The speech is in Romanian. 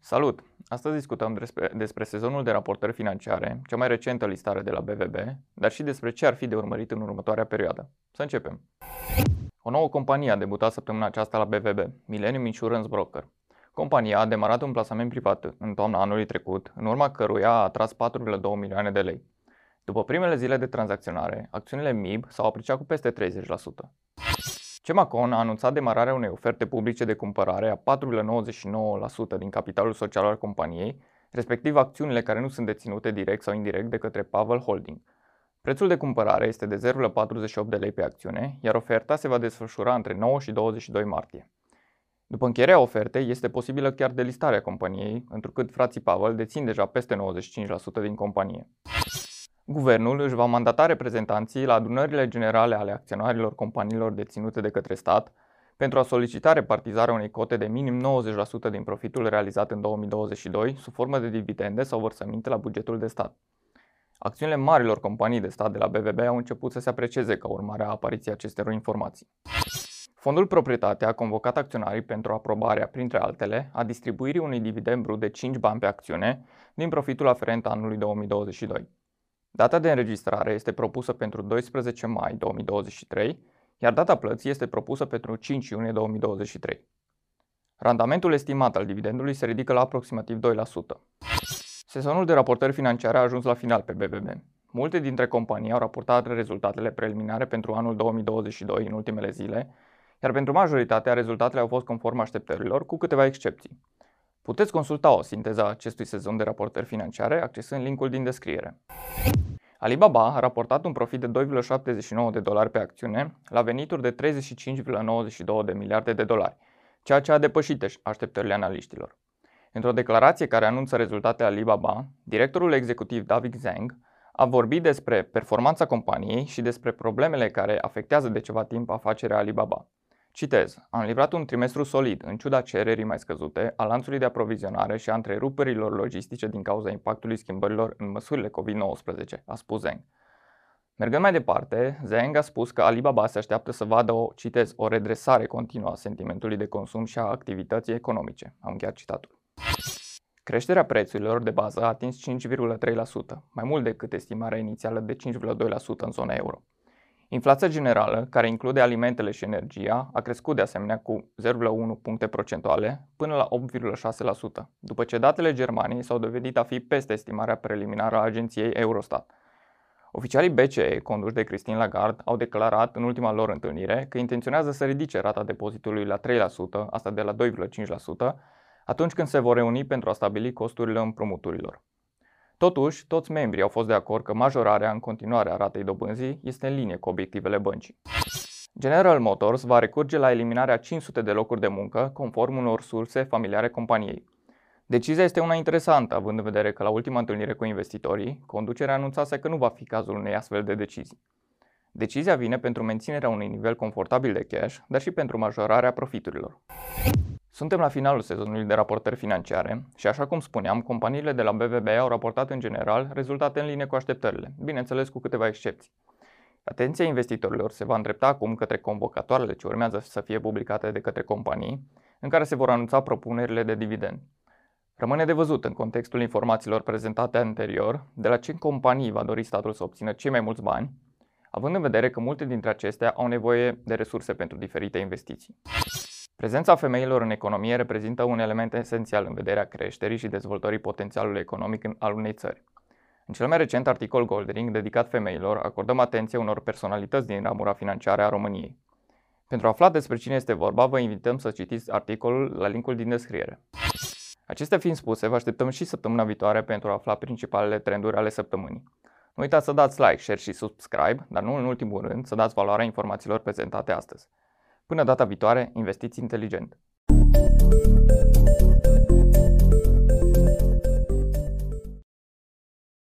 Salut! Astăzi discutăm despre, despre sezonul de raportări financiare, cea mai recentă listare de la BVB, dar și despre ce ar fi de urmărit în următoarea perioadă. Să începem! O nouă companie a debutat săptămâna aceasta la BVB, Millennium Insurance Broker. Compania a demarat un plasament privat în toamna anului trecut, în urma căruia a atras 4,2 milioane de lei. După primele zile de tranzacționare, acțiunile MIB s-au apreciat cu peste 30%. Cemacon a anunțat demararea unei oferte publice de cumpărare a 4,99% din capitalul social al companiei, respectiv acțiunile care nu sunt deținute direct sau indirect de către Pavel Holding. Prețul de cumpărare este de 0,48 de lei pe acțiune, iar oferta se va desfășura între 9 și 22 martie. După încheierea ofertei, este posibilă chiar delistarea companiei, întrucât frații Pavel dețin deja peste 95% din companie. Guvernul își va mandata reprezentanții la adunările generale ale acționarilor companiilor deținute de către stat pentru a solicita repartizarea unei cote de minim 90% din profitul realizat în 2022 sub formă de dividende sau vărsăminte la bugetul de stat. Acțiunile marilor companii de stat de la BVB au început să se aprecieze ca urmare a apariției acestor informații. Fondul Proprietate a convocat acționarii pentru aprobarea, printre altele, a distribuirii unui dividend brut de 5 bani pe acțiune din profitul aferent anului 2022. Data de înregistrare este propusă pentru 12 mai 2023, iar data plății este propusă pentru 5 iunie 2023. Randamentul estimat al dividendului se ridică la aproximativ 2%. Sezonul de raportări financiare a ajuns la final pe BBB. Multe dintre companii au raportat rezultatele preliminare pentru anul 2022 în ultimele zile, iar pentru majoritatea rezultatele au fost conform așteptărilor, cu câteva excepții. Puteți consulta o sinteză a acestui sezon de raportări financiare accesând linkul din descriere. Alibaba a raportat un profit de 2,79 de dolari pe acțiune la venituri de 35,92 de miliarde de dolari, ceea ce a depășit așteptările analiștilor. Într-o declarație care anunță rezultatele Alibaba, directorul executiv David Zhang a vorbit despre performanța companiei și despre problemele care afectează de ceva timp afacerea Alibaba. Citez, am livrat un trimestru solid, în ciuda cererii mai scăzute, a lanțului de aprovizionare și a întreruperilor logistice din cauza impactului schimbărilor în măsurile COVID-19, a spus Zeng. Mergând mai departe, Zeng a spus că Alibaba se așteaptă să vadă o, citez, o redresare continuă a sentimentului de consum și a activității economice. Am încheiat citatul. Creșterea prețurilor de bază a atins 5,3%, mai mult decât estimarea inițială de 5,2% în zona euro. Inflația generală, care include alimentele și energia, a crescut de asemenea cu 0,1 puncte procentuale până la 8,6%, după ce datele Germaniei s-au dovedit a fi peste estimarea preliminară a agenției Eurostat. Oficialii BCE, conduși de Christine Lagarde, au declarat în ultima lor întâlnire că intenționează să ridice rata depozitului la 3%, asta de la 2,5%, atunci când se vor reuni pentru a stabili costurile împrumuturilor. Totuși, toți membrii au fost de acord că majorarea în continuare a ratei dobânzii este în linie cu obiectivele băncii. General Motors va recurge la eliminarea 500 de locuri de muncă, conform unor surse familiare companiei. Decizia este una interesantă, având în vedere că la ultima întâlnire cu investitorii, conducerea anunțase că nu va fi cazul unei astfel de decizii. Decizia vine pentru menținerea unui nivel confortabil de cash, dar și pentru majorarea profiturilor. Suntem la finalul sezonului de raportări financiare și, așa cum spuneam, companiile de la BVB au raportat în general rezultate în linie cu așteptările, bineînțeles cu câteva excepții. Atenția investitorilor se va îndrepta acum către convocatoarele ce urmează să fie publicate de către companii, în care se vor anunța propunerile de dividend. Rămâne de văzut în contextul informațiilor prezentate anterior de la ce companii va dori statul să obțină cei mai mulți bani, având în vedere că multe dintre acestea au nevoie de resurse pentru diferite investiții. Prezența femeilor în economie reprezintă un element esențial în vederea creșterii și dezvoltării potențialului economic al unei țări. În cel mai recent articol Goldring dedicat femeilor, acordăm atenție unor personalități din ramura financiară a României. Pentru a afla despre cine este vorba, vă invităm să citiți articolul la linkul din descriere. Acestea fiind spuse, vă așteptăm și săptămâna viitoare pentru a afla principalele trenduri ale săptămânii. Nu uitați să dați like, share și subscribe, dar nu în ultimul rând să dați valoarea informațiilor prezentate astăzi. Până data viitoare, investiți inteligent!